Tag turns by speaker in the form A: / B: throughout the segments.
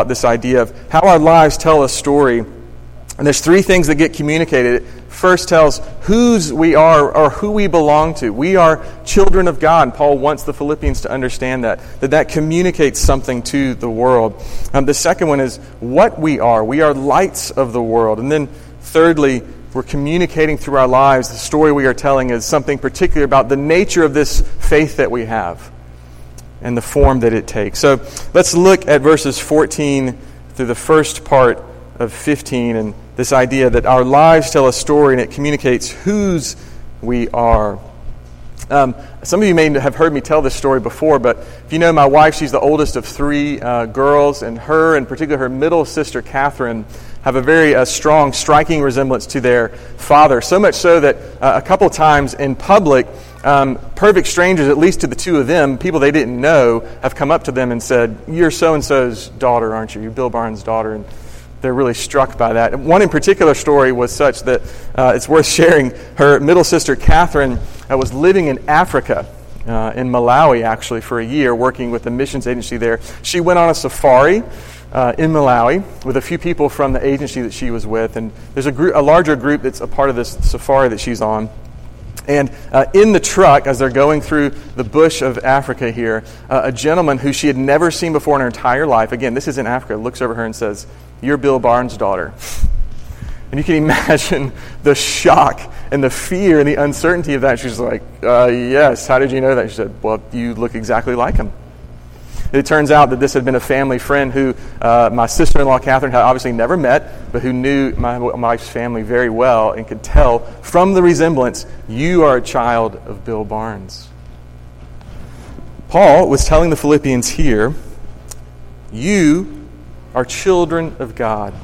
A: about this idea of how our lives tell a story. And there's three things that get communicated. It first tells whose we are or who we belong to. We are children of God. Paul wants the Philippians to understand that, that that communicates something to the world. Um, the second one is what we are. We are lights of the world. And then thirdly, we're communicating through our lives. The story we are telling is something particular about the nature of this faith that we have and the form that it takes. So let's look at verses 14 through the first part of 15 and this idea that our lives tell a story and it communicates whose we are. Um, some of you may have heard me tell this story before, but if you know my wife, she's the oldest of three uh, girls, and her, in particular, her middle sister, Catherine, have a very uh, strong, striking resemblance to their father. So much so that uh, a couple times in public, um, perfect strangers, at least to the two of them, people they didn't know, have come up to them and said, You're so and so's daughter, aren't you? You're Bill Barnes' daughter. And they're really struck by that. One in particular story was such that uh, it's worth sharing. Her middle sister, Catherine, uh, was living in Africa. Uh, in Malawi, actually, for a year, working with the missions agency there. She went on a safari uh, in Malawi with a few people from the agency that she was with. And there's a, a larger group that's a part of this safari that she's on. And uh, in the truck, as they're going through the bush of Africa here, uh, a gentleman who she had never seen before in her entire life, again, this is in Africa, looks over her and says, You're Bill Barnes' daughter. And you can imagine the shock and the fear and the uncertainty of that. She's like, uh, Yes, how did you know that? She said, Well, you look exactly like him. It turns out that this had been a family friend who uh, my sister in law, Catherine, had obviously never met, but who knew my wife's family very well and could tell from the resemblance, you are a child of Bill Barnes. Paul was telling the Philippians here, you are children of God.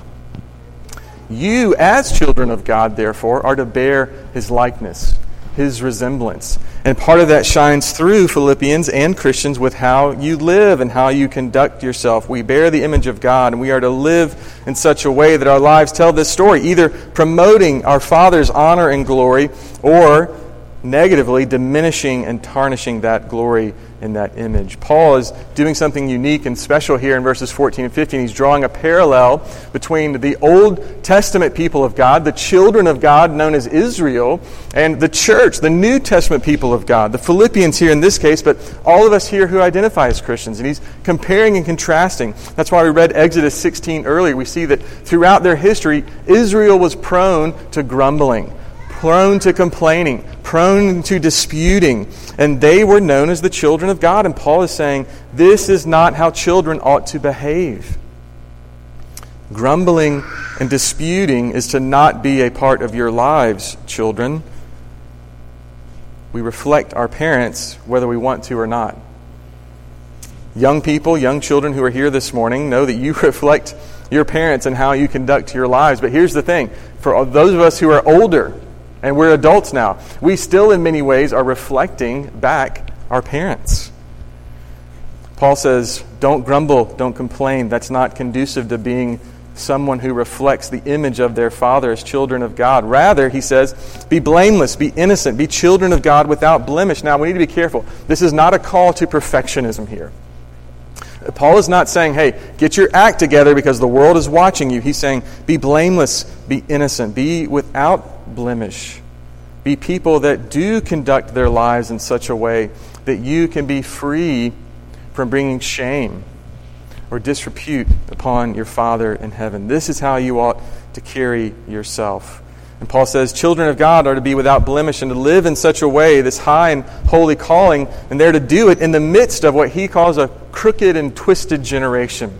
A: You, as children of God, therefore, are to bear his likeness his resemblance. And part of that shines through Philippians and Christians with how you live and how you conduct yourself. We bear the image of God, and we are to live in such a way that our lives tell this story, either promoting our Father's honor and glory or negatively diminishing and tarnishing that glory in that image. Paul is doing something unique and special here in verses 14 and 15. He's drawing a parallel between the Old Testament people of God, the children of God known as Israel, and the church, the New Testament people of God, the Philippians here in this case, but all of us here who identify as Christians. And he's comparing and contrasting. That's why we read Exodus 16 earlier. We see that throughout their history, Israel was prone to grumbling prone to complaining, prone to disputing. And they were known as the children of God. And Paul is saying, this is not how children ought to behave. Grumbling and disputing is to not be a part of your lives, children. We reflect our parents whether we want to or not. Young people, young children who are here this morning know that you reflect your parents and how you conduct your lives. But here's the thing for those of us who are older, and we're adults now. We still, in many ways, are reflecting back our parents. Paul says, Don't grumble, don't complain. That's not conducive to being someone who reflects the image of their father as children of God. Rather, he says, be blameless, be innocent, be children of God without blemish. Now, we need to be careful. This is not a call to perfectionism here. Paul is not saying, hey, get your act together because the world is watching you. He's saying, be blameless, be innocent, be without blemish. Be people that do conduct their lives in such a way that you can be free from bringing shame or disrepute upon your Father in heaven. This is how you ought to carry yourself. And Paul says, Children of God are to be without blemish and to live in such a way, this high and holy calling, and they're to do it in the midst of what he calls a crooked and twisted generation.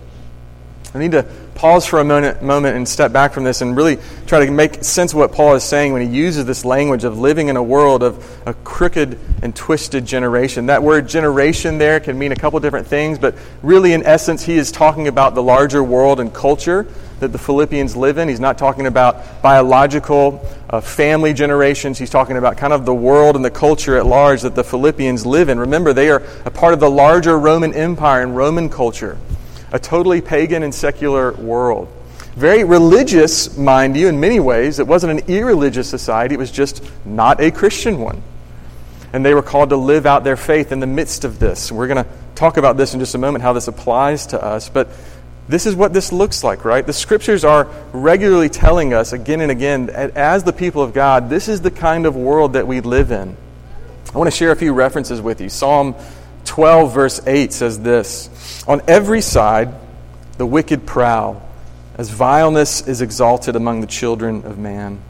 A: I need to pause for a moment, moment and step back from this and really try to make sense of what Paul is saying when he uses this language of living in a world of a crooked and twisted generation. That word generation there can mean a couple different things, but really, in essence, he is talking about the larger world and culture that the Philippians live in. He's not talking about biological uh, family generations. He's talking about kind of the world and the culture at large that the Philippians live in. Remember, they are a part of the larger Roman Empire and Roman culture a totally pagan and secular world. Very religious, mind you, in many ways. It wasn't an irreligious society, it was just not a Christian one. And they were called to live out their faith in the midst of this. We're going to talk about this in just a moment, how this applies to us. But This is what this looks like, right? The scriptures are regularly telling us again and again, as the people of God, this is the kind of world that we live in. I want to share a few references with you. Psalm 12, verse 8 says this On every side, the wicked prowl, as vileness is exalted among the children of man.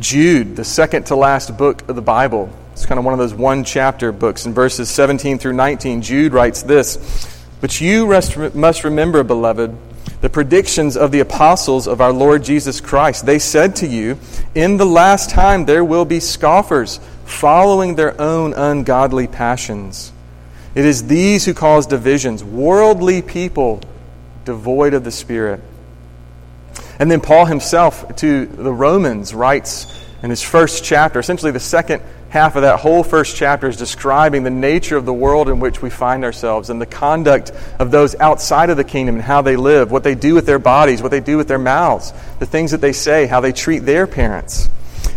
A: Jude, the second to last book of the Bible, it's kind of one of those one chapter books. In verses 17 through 19, Jude writes this but you must remember, beloved, the predictions of the apostles of our Lord Jesus Christ. They said to you, In the last time there will be scoffers, following their own ungodly passions. It is these who cause divisions, worldly people devoid of the Spirit. And then Paul himself to the Romans writes in his first chapter, essentially the second half of that whole first chapter is describing the nature of the world in which we find ourselves and the conduct of those outside of the kingdom and how they live, what they do with their bodies, what they do with their mouths, the things that they say, how they treat their parents.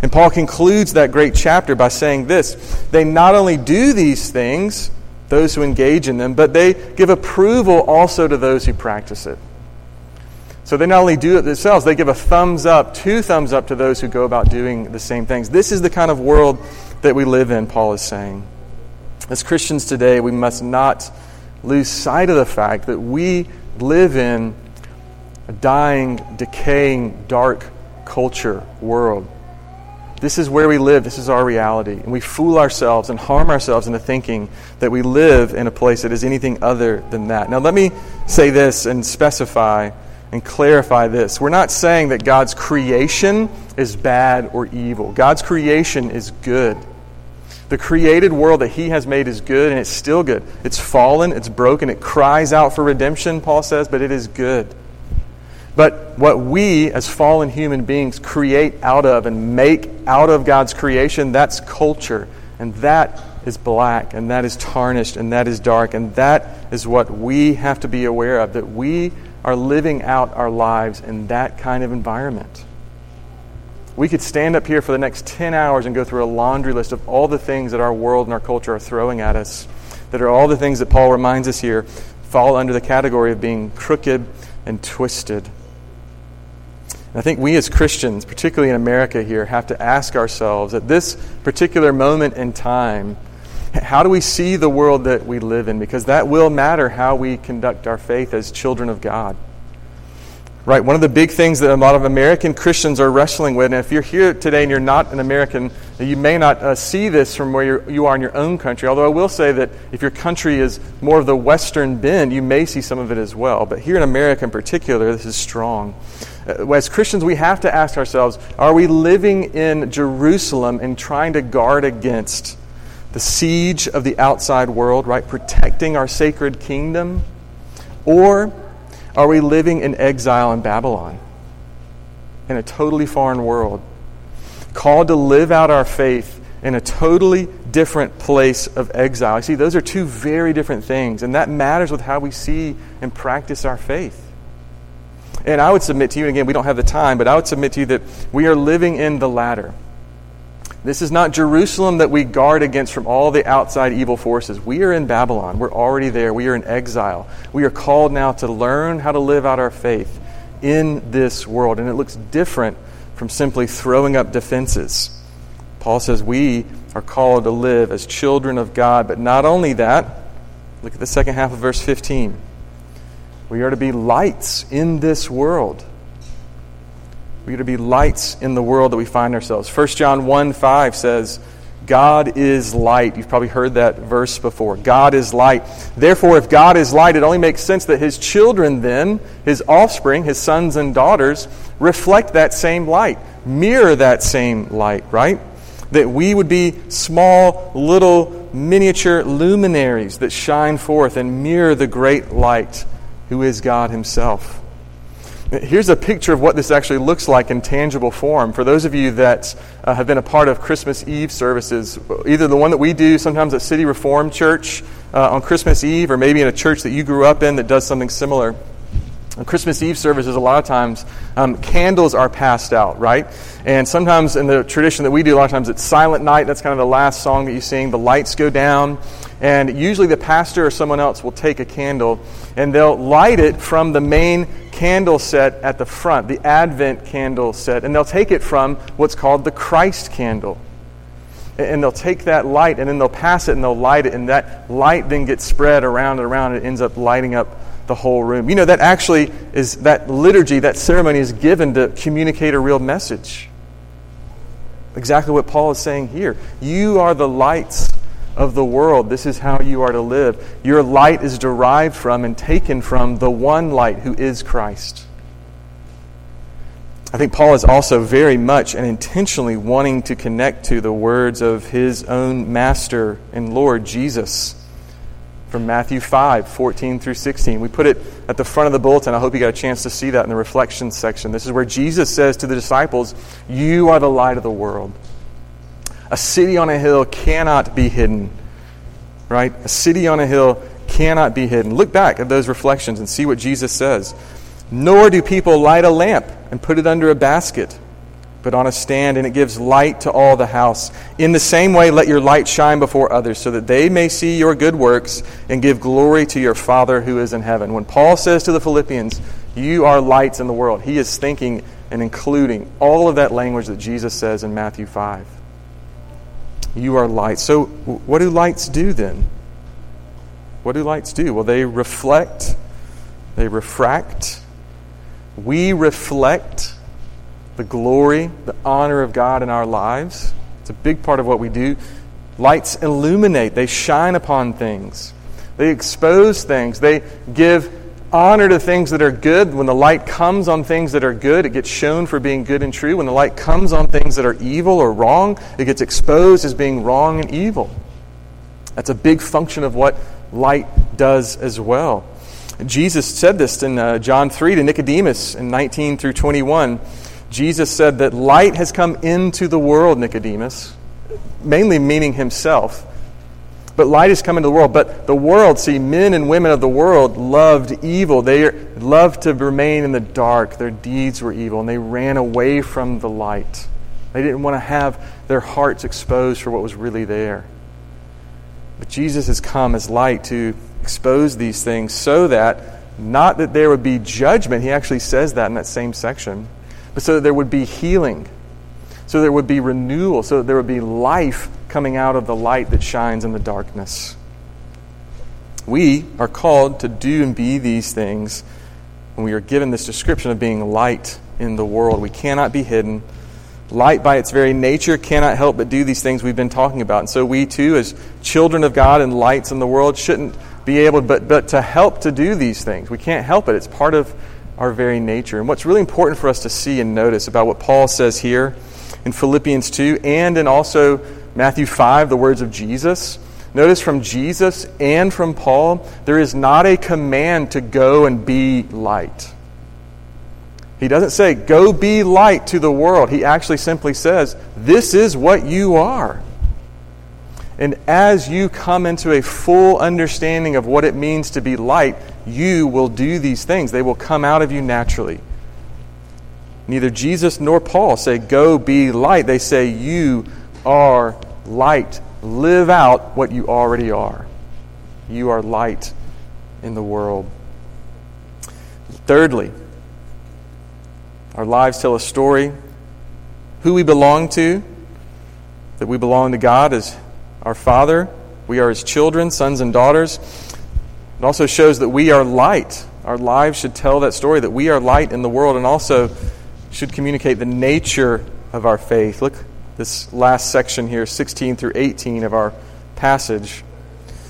A: And Paul concludes that great chapter by saying this They not only do these things, those who engage in them, but they give approval also to those who practice it. So they not only do it themselves, they give a thumbs up, two thumbs up to those who go about doing the same things. This is the kind of world that we live in, Paul is saying. As Christians today, we must not lose sight of the fact that we live in a dying, decaying, dark culture world. This is where we live. This is our reality. And we fool ourselves and harm ourselves into thinking that we live in a place that is anything other than that. Now, let me say this and specify and clarify this. We're not saying that God's creation is bad or evil, God's creation is good. The created world that He has made is good, and it's still good. It's fallen, it's broken, it cries out for redemption, Paul says, but it is good. But what we, as fallen human beings, create out of and make out of God's creation, that's culture. And that is black, and that is tarnished, and that is dark. And that is what we have to be aware of that we are living out our lives in that kind of environment. We could stand up here for the next 10 hours and go through a laundry list of all the things that our world and our culture are throwing at us, that are all the things that Paul reminds us here fall under the category of being crooked and twisted. And I think we as Christians, particularly in America here, have to ask ourselves at this particular moment in time, how do we see the world that we live in? Because that will matter how we conduct our faith as children of God. Right? One of the big things that a lot of American Christians are wrestling with, and if you're here today and you're not an American, you may not uh, see this from where you are in your own country. Although I will say that if your country is more of the Western bend, you may see some of it as well. But here in America in particular, this is strong. Uh, as Christians, we have to ask ourselves are we living in Jerusalem and trying to guard against the siege of the outside world, right? Protecting our sacred kingdom? Or are we living in exile in Babylon, in a totally foreign world, called to live out our faith in a totally different place of exile? See, those are two very different things, and that matters with how we see and practice our faith. And I would submit to you, and again, we don't have the time, but I would submit to you that we are living in the latter. This is not Jerusalem that we guard against from all the outside evil forces. We are in Babylon. We're already there. We are in exile. We are called now to learn how to live out our faith in this world. And it looks different from simply throwing up defenses. Paul says we are called to live as children of God. But not only that, look at the second half of verse 15. We are to be lights in this world. We are to be lights in the world that we find ourselves. 1 John 1 5 says, God is light. You've probably heard that verse before. God is light. Therefore, if God is light, it only makes sense that his children, then, his offspring, his sons and daughters, reflect that same light, mirror that same light, right? That we would be small, little, miniature luminaries that shine forth and mirror the great light who is God himself. Here's a picture of what this actually looks like in tangible form. For those of you that uh, have been a part of Christmas Eve services, either the one that we do sometimes at City Reformed Church uh, on Christmas Eve, or maybe in a church that you grew up in that does something similar. On Christmas Eve services, a lot of times, um, candles are passed out, right? And sometimes in the tradition that we do, a lot of times it's Silent Night. That's kind of the last song that you sing. The lights go down. And usually the pastor or someone else will take a candle and they'll light it from the main candle set at the front, the Advent candle set. And they'll take it from what's called the Christ candle. And they'll take that light and then they'll pass it and they'll light it. And that light then gets spread around and around and it ends up lighting up the whole room. You know, that actually is that liturgy, that ceremony is given to communicate a real message. Exactly what Paul is saying here. You are the lights of the world. This is how you are to live. Your light is derived from and taken from the one light who is Christ. I think Paul is also very much and intentionally wanting to connect to the words of his own master and Lord Jesus from Matthew 5, 14 through 16. We put it at the front of the bulletin. I hope you got a chance to see that in the reflections section. This is where Jesus says to the disciples, You are the light of the world. A city on a hill cannot be hidden. Right? A city on a hill cannot be hidden. Look back at those reflections and see what Jesus says. Nor do people light a lamp and put it under a basket but on a stand, and it gives light to all the house. In the same way, let your light shine before others, so that they may see your good works and give glory to your Father who is in heaven. When Paul says to the Philippians, You are lights in the world, he is thinking and including all of that language that Jesus says in Matthew 5. You are lights. So, what do lights do then? What do lights do? Well, they reflect, they refract. We reflect the glory, the honor of God in our lives. It's a big part of what we do. Lights illuminate, they shine upon things, they expose things, they give honor to things that are good. When the light comes on things that are good, it gets shown for being good and true. When the light comes on things that are evil or wrong, it gets exposed as being wrong and evil. That's a big function of what light does as well. Jesus said this in uh, John 3 to Nicodemus in 19 through 21. Jesus said that light has come into the world, Nicodemus, mainly meaning himself. But light has come into the world. But the world, see, men and women of the world loved evil. They loved to remain in the dark. Their deeds were evil, and they ran away from the light. They didn't want to have their hearts exposed for what was really there. But Jesus has come as light to expose these things so that not that there would be judgment. He actually says that in that same section but so that there would be healing, so there would be renewal, so that there would be life coming out of the light that shines in the darkness. We are called to do and be these things when we are given this description of being light in the world. We cannot be hidden. Light, by its very nature, cannot help but do these things we've been talking about. And so, we too, as children of God and lights in the world, shouldn't be able but, but to help to do these things. We can't help it. It's part of our very nature. And what's really important for us to see and notice about what Paul says here in Philippians 2 and in also Matthew 5, the words of Jesus. Notice from Jesus and from Paul, there is not a command to go and be light. He doesn't say, go be light to the world. He actually simply says, this is what you are. And as you come into a full understanding of what it means to be light, you will do these things. They will come out of you naturally. Neither Jesus nor Paul say, Go be light. They say, You are light. Live out what you already are. You are light in the world. Thirdly, our lives tell a story. Who we belong to, that we belong to God as our Father. We are His children, sons and daughters. It also shows that we are light. Our lives should tell that story that we are light in the world and also should communicate the nature of our faith. Look, this last section here, 16 through 18 of our passage.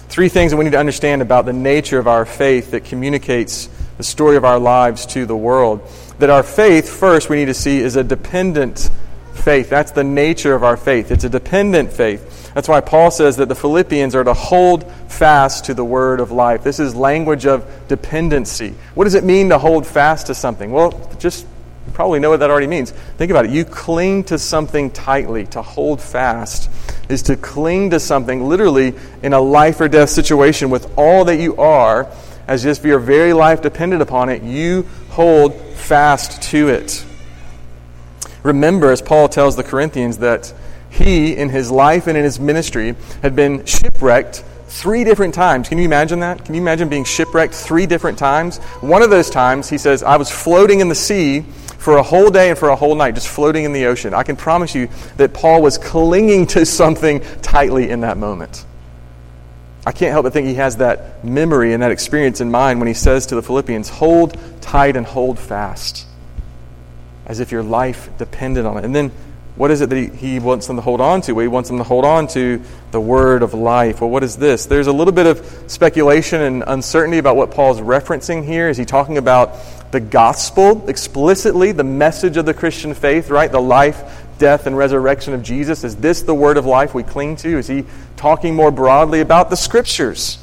A: Three things that we need to understand about the nature of our faith that communicates the story of our lives to the world. That our faith, first, we need to see is a dependent faith. That's the nature of our faith. It's a dependent faith. That's why Paul says that the Philippians are to hold fast to the word of life. This is language of dependency. What does it mean to hold fast to something? Well, just you probably know what that already means. Think about it. You cling to something tightly. To hold fast is to cling to something literally in a life or death situation with all that you are as if your very life depended upon it, you hold fast to it. Remember, as Paul tells the Corinthians, that he, in his life and in his ministry, had been shipwrecked three different times. Can you imagine that? Can you imagine being shipwrecked three different times? One of those times, he says, I was floating in the sea for a whole day and for a whole night, just floating in the ocean. I can promise you that Paul was clinging to something tightly in that moment. I can't help but think he has that memory and that experience in mind when he says to the Philippians, Hold tight and hold fast, as if your life depended on it. And then what is it that he, he wants them to hold on to? Well, he wants them to hold on to the word of life. Well, what is this? There's a little bit of speculation and uncertainty about what Paul's referencing here. Is he talking about the gospel explicitly, the message of the Christian faith, right? The life, death, and resurrection of Jesus? Is this the word of life we cling to? Is he talking more broadly about the scriptures?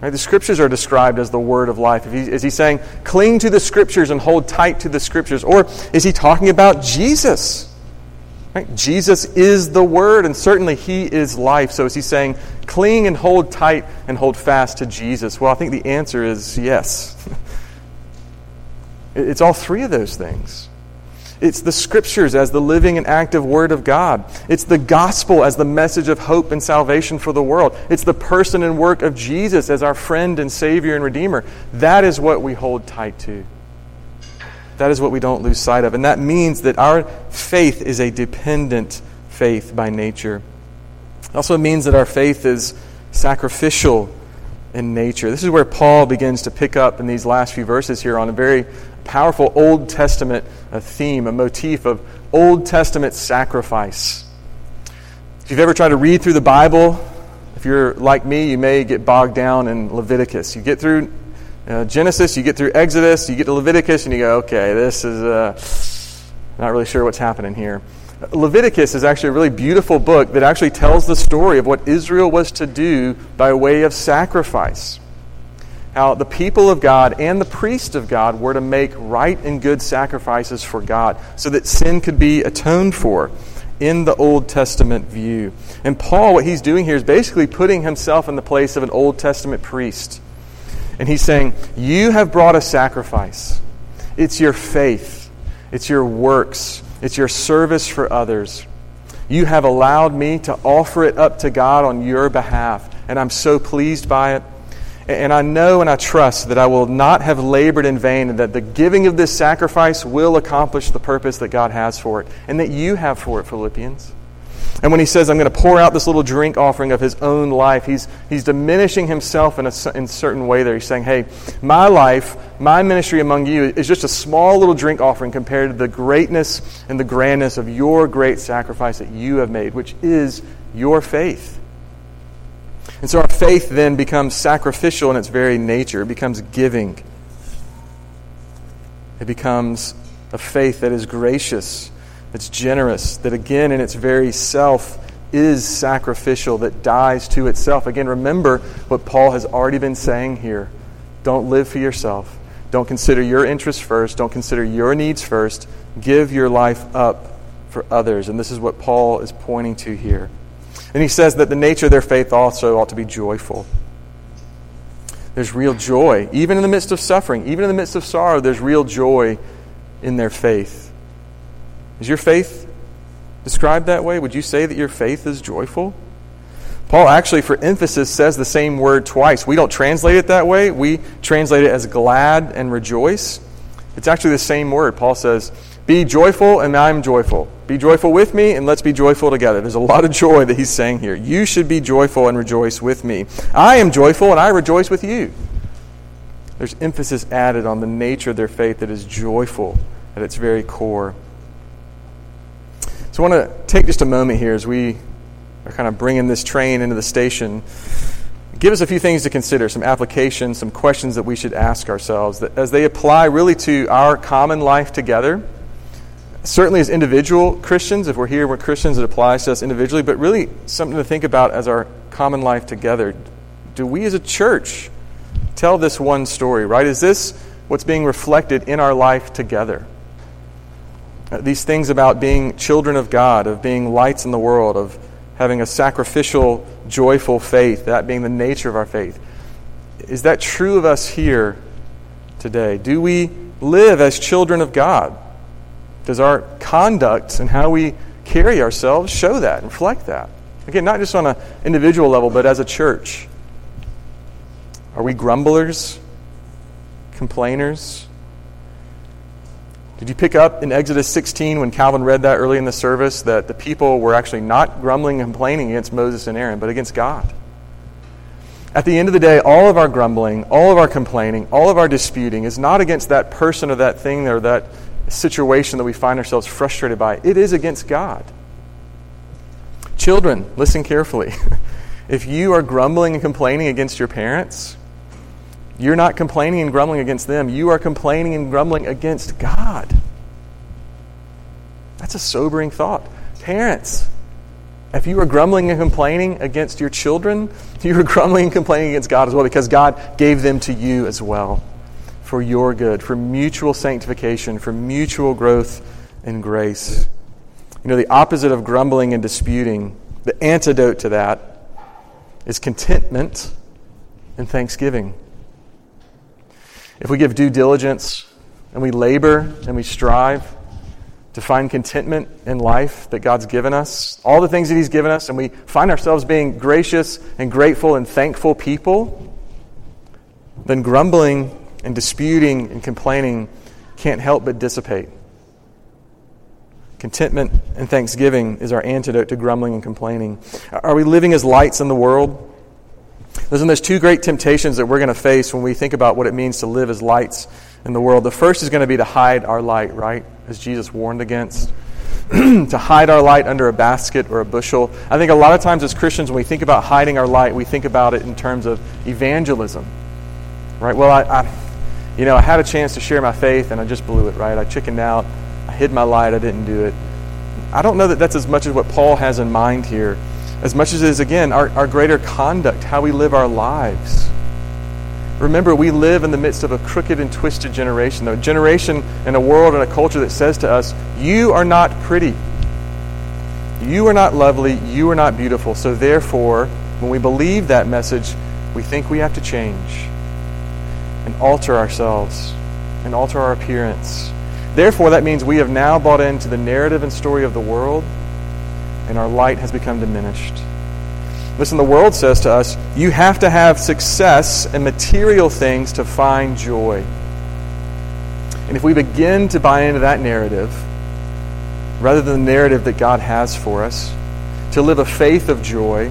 A: Right? The scriptures are described as the word of life. He, is he saying, cling to the scriptures and hold tight to the scriptures? Or is he talking about Jesus? Right? Jesus is the word, and certainly he is life. So is he saying, cling and hold tight and hold fast to Jesus? Well, I think the answer is yes. It's all three of those things. It's the scriptures as the living and active word of God. It's the gospel as the message of hope and salvation for the world. It's the person and work of Jesus as our friend and Savior and Redeemer. That is what we hold tight to. That is what we don't lose sight of. And that means that our faith is a dependent faith by nature. It also means that our faith is sacrificial in nature. This is where Paul begins to pick up in these last few verses here on a very powerful Old Testament a theme, a motif of Old Testament sacrifice. If you've ever tried to read through the Bible, if you're like me, you may get bogged down in Leviticus. You get through uh, Genesis, you get through Exodus, you get to Leviticus, and you go, okay, this is uh, not really sure what's happening here. Leviticus is actually a really beautiful book that actually tells the story of what Israel was to do by way of sacrifice how the people of God and the priest of God were to make right and good sacrifices for God so that sin could be atoned for in the Old Testament view. And Paul, what he's doing here is basically putting himself in the place of an Old Testament priest. And he's saying, You have brought a sacrifice. It's your faith, it's your works, it's your service for others. You have allowed me to offer it up to God on your behalf, and I'm so pleased by it. And I know and I trust that I will not have labored in vain, and that the giving of this sacrifice will accomplish the purpose that God has for it, and that you have for it, Philippians. And when he says, I'm going to pour out this little drink offering of his own life, he's, he's diminishing himself in a, in a certain way there. He's saying, hey, my life, my ministry among you is just a small little drink offering compared to the greatness and the grandness of your great sacrifice that you have made, which is your faith. And so our faith then becomes sacrificial in its very nature, it becomes giving. It becomes a faith that is gracious, that's generous, that again in its very self is sacrificial, that dies to itself. Again, remember what Paul has already been saying here. Don't live for yourself. Don't consider your interests first. Don't consider your needs first. Give your life up for others. And this is what Paul is pointing to here. And he says that the nature of their faith also ought to be joyful. There's real joy. Even in the midst of suffering, even in the midst of sorrow, there's real joy in their faith. Is your faith described that way? Would you say that your faith is joyful? Paul actually, for emphasis, says the same word twice. We don't translate it that way, we translate it as glad and rejoice. It's actually the same word. Paul says, Be joyful, and I'm joyful. Be joyful with me, and let's be joyful together. There's a lot of joy that he's saying here. You should be joyful and rejoice with me. I am joyful, and I rejoice with you. There's emphasis added on the nature of their faith that is joyful at its very core. So I want to take just a moment here as we are kind of bringing this train into the station. Give us a few things to consider, some applications, some questions that we should ask ourselves that as they apply really to our common life together certainly as individual Christians, if we're here, we're Christians, it applies to us individually, but really something to think about as our common life together. Do we as a church tell this one story, right? Is this what's being reflected in our life together? Uh, these things about being children of God, of being lights in the world, of having a sacrificial, joyful faith, that being the nature of our faith. is that true of us here today? Do we live as children of God? Does our conduct and how we carry ourselves show that, and reflect that? Again, not just on an individual level, but as a church. Are we grumblers, complainers? Did you pick up in Exodus 16 when Calvin read that early in the service that the people were actually not grumbling and complaining against Moses and Aaron, but against God? At the end of the day, all of our grumbling, all of our complaining, all of our disputing is not against that person or that thing or that situation that we find ourselves frustrated by. It is against God. Children, listen carefully. if you are grumbling and complaining against your parents, you're not complaining and grumbling against them. You are complaining and grumbling against God. That's a sobering thought. Parents, if you are grumbling and complaining against your children, you are grumbling and complaining against God as well because God gave them to you as well for your good, for mutual sanctification, for mutual growth in grace. You know, the opposite of grumbling and disputing, the antidote to that is contentment and thanksgiving. If we give due diligence and we labor and we strive to find contentment in life that God's given us, all the things that He's given us, and we find ourselves being gracious and grateful and thankful people, then grumbling and disputing and complaining can't help but dissipate. Contentment and thanksgiving is our antidote to grumbling and complaining. Are we living as lights in the world? Listen, there's two great temptations that we're going to face when we think about what it means to live as lights in the world. The first is going to be to hide our light, right? As Jesus warned against. to hide our light under a basket or a bushel. I think a lot of times as Christians, when we think about hiding our light, we think about it in terms of evangelism, right? Well, I, I, you know, I had a chance to share my faith and I just blew it, right? I chickened out. I hid my light. I didn't do it. I don't know that that's as much as what Paul has in mind here as much as it is, again, our, our greater conduct, how we live our lives. Remember, we live in the midst of a crooked and twisted generation, a generation and a world and a culture that says to us, You are not pretty. You are not lovely. You are not beautiful. So, therefore, when we believe that message, we think we have to change and alter ourselves and alter our appearance. Therefore, that means we have now bought into the narrative and story of the world and our light has become diminished. Listen, the world says to us, you have to have success and material things to find joy. And if we begin to buy into that narrative, rather than the narrative that God has for us, to live a faith of joy,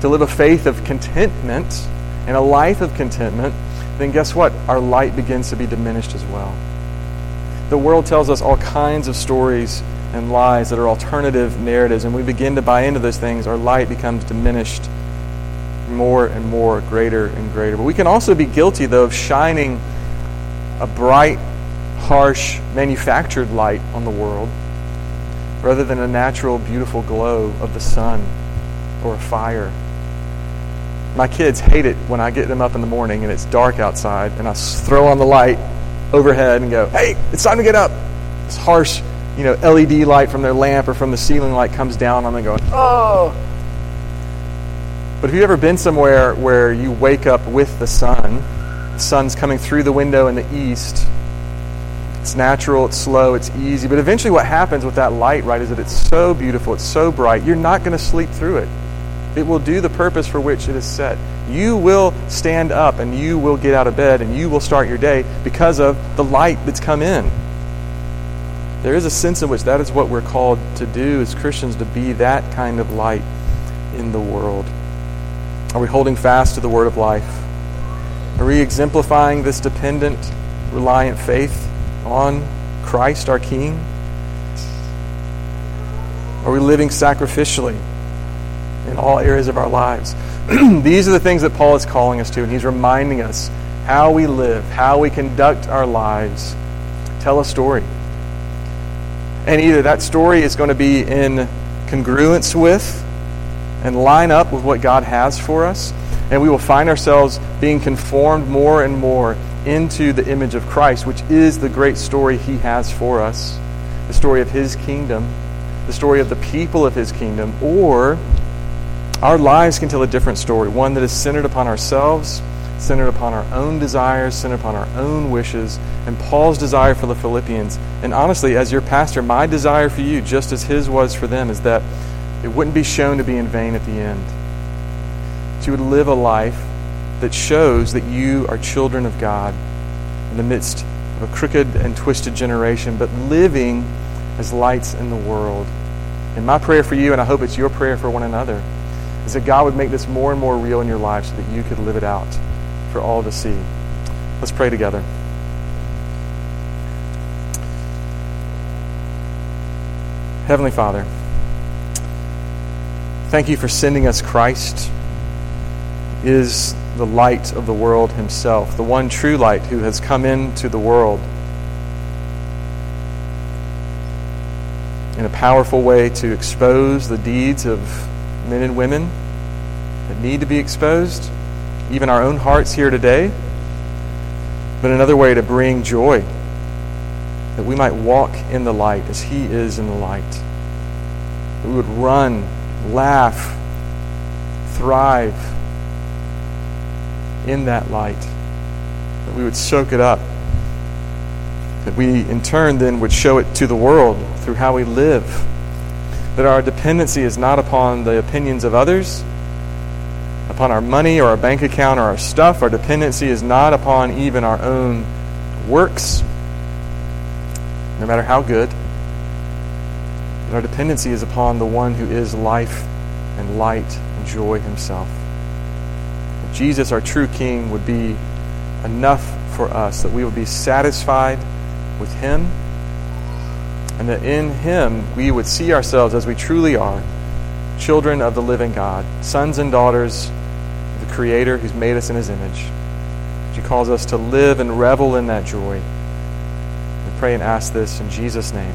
A: to live a faith of contentment, and a life of contentment, then guess what? Our light begins to be diminished as well. The world tells us all kinds of stories and lies that are alternative narratives, and we begin to buy into those things, our light becomes diminished more and more, greater and greater. But we can also be guilty, though, of shining a bright, harsh, manufactured light on the world rather than a natural, beautiful glow of the sun or a fire. My kids hate it when I get them up in the morning and it's dark outside and I throw on the light overhead and go, hey, it's time to get up. It's harsh you know, LED light from their lamp or from the ceiling light comes down on them going, oh. But have you ever been somewhere where you wake up with the sun? The sun's coming through the window in the east. It's natural, it's slow, it's easy. But eventually, what happens with that light, right, is that it's so beautiful, it's so bright, you're not going to sleep through it. It will do the purpose for which it is set. You will stand up and you will get out of bed and you will start your day because of the light that's come in. There is a sense in which that is what we're called to do as Christians, to be that kind of light in the world. Are we holding fast to the word of life? Are we exemplifying this dependent, reliant faith on Christ our King? Are we living sacrificially in all areas of our lives? These are the things that Paul is calling us to, and he's reminding us how we live, how we conduct our lives. Tell a story. And either that story is going to be in congruence with and line up with what God has for us, and we will find ourselves being conformed more and more into the image of Christ, which is the great story He has for us the story of His kingdom, the story of the people of His kingdom, or our lives can tell a different story, one that is centered upon ourselves, centered upon our own desires, centered upon our own wishes. And Paul's desire for the Philippians, and honestly, as your pastor, my desire for you, just as his was for them, is that it wouldn't be shown to be in vain at the end. That you would live a life that shows that you are children of God in the midst of a crooked and twisted generation, but living as lights in the world. And my prayer for you, and I hope it's your prayer for one another, is that God would make this more and more real in your life so that you could live it out for all to see. Let's pray together. Heavenly Father, thank you for sending us Christ. Is the light of the world himself, the one true light who has come into the world in a powerful way to expose the deeds of men and women that need to be exposed, even our own hearts here today, but another way to bring joy, that we might walk in the light as He is in the light. That we would run, laugh, thrive in that light, that we would soak it up, that we in turn then would show it to the world through how we live. That our dependency is not upon the opinions of others, upon our money or our bank account or our stuff. Our dependency is not upon even our own works, no matter how good. But our dependency is upon the one who is life and light and joy himself. That Jesus, our true King, would be enough for us, that we would be satisfied with him, and that in him we would see ourselves as we truly are children of the living God, sons and daughters of the Creator who's made us in his image. He calls us to live and revel in that joy. We pray and ask this in Jesus' name.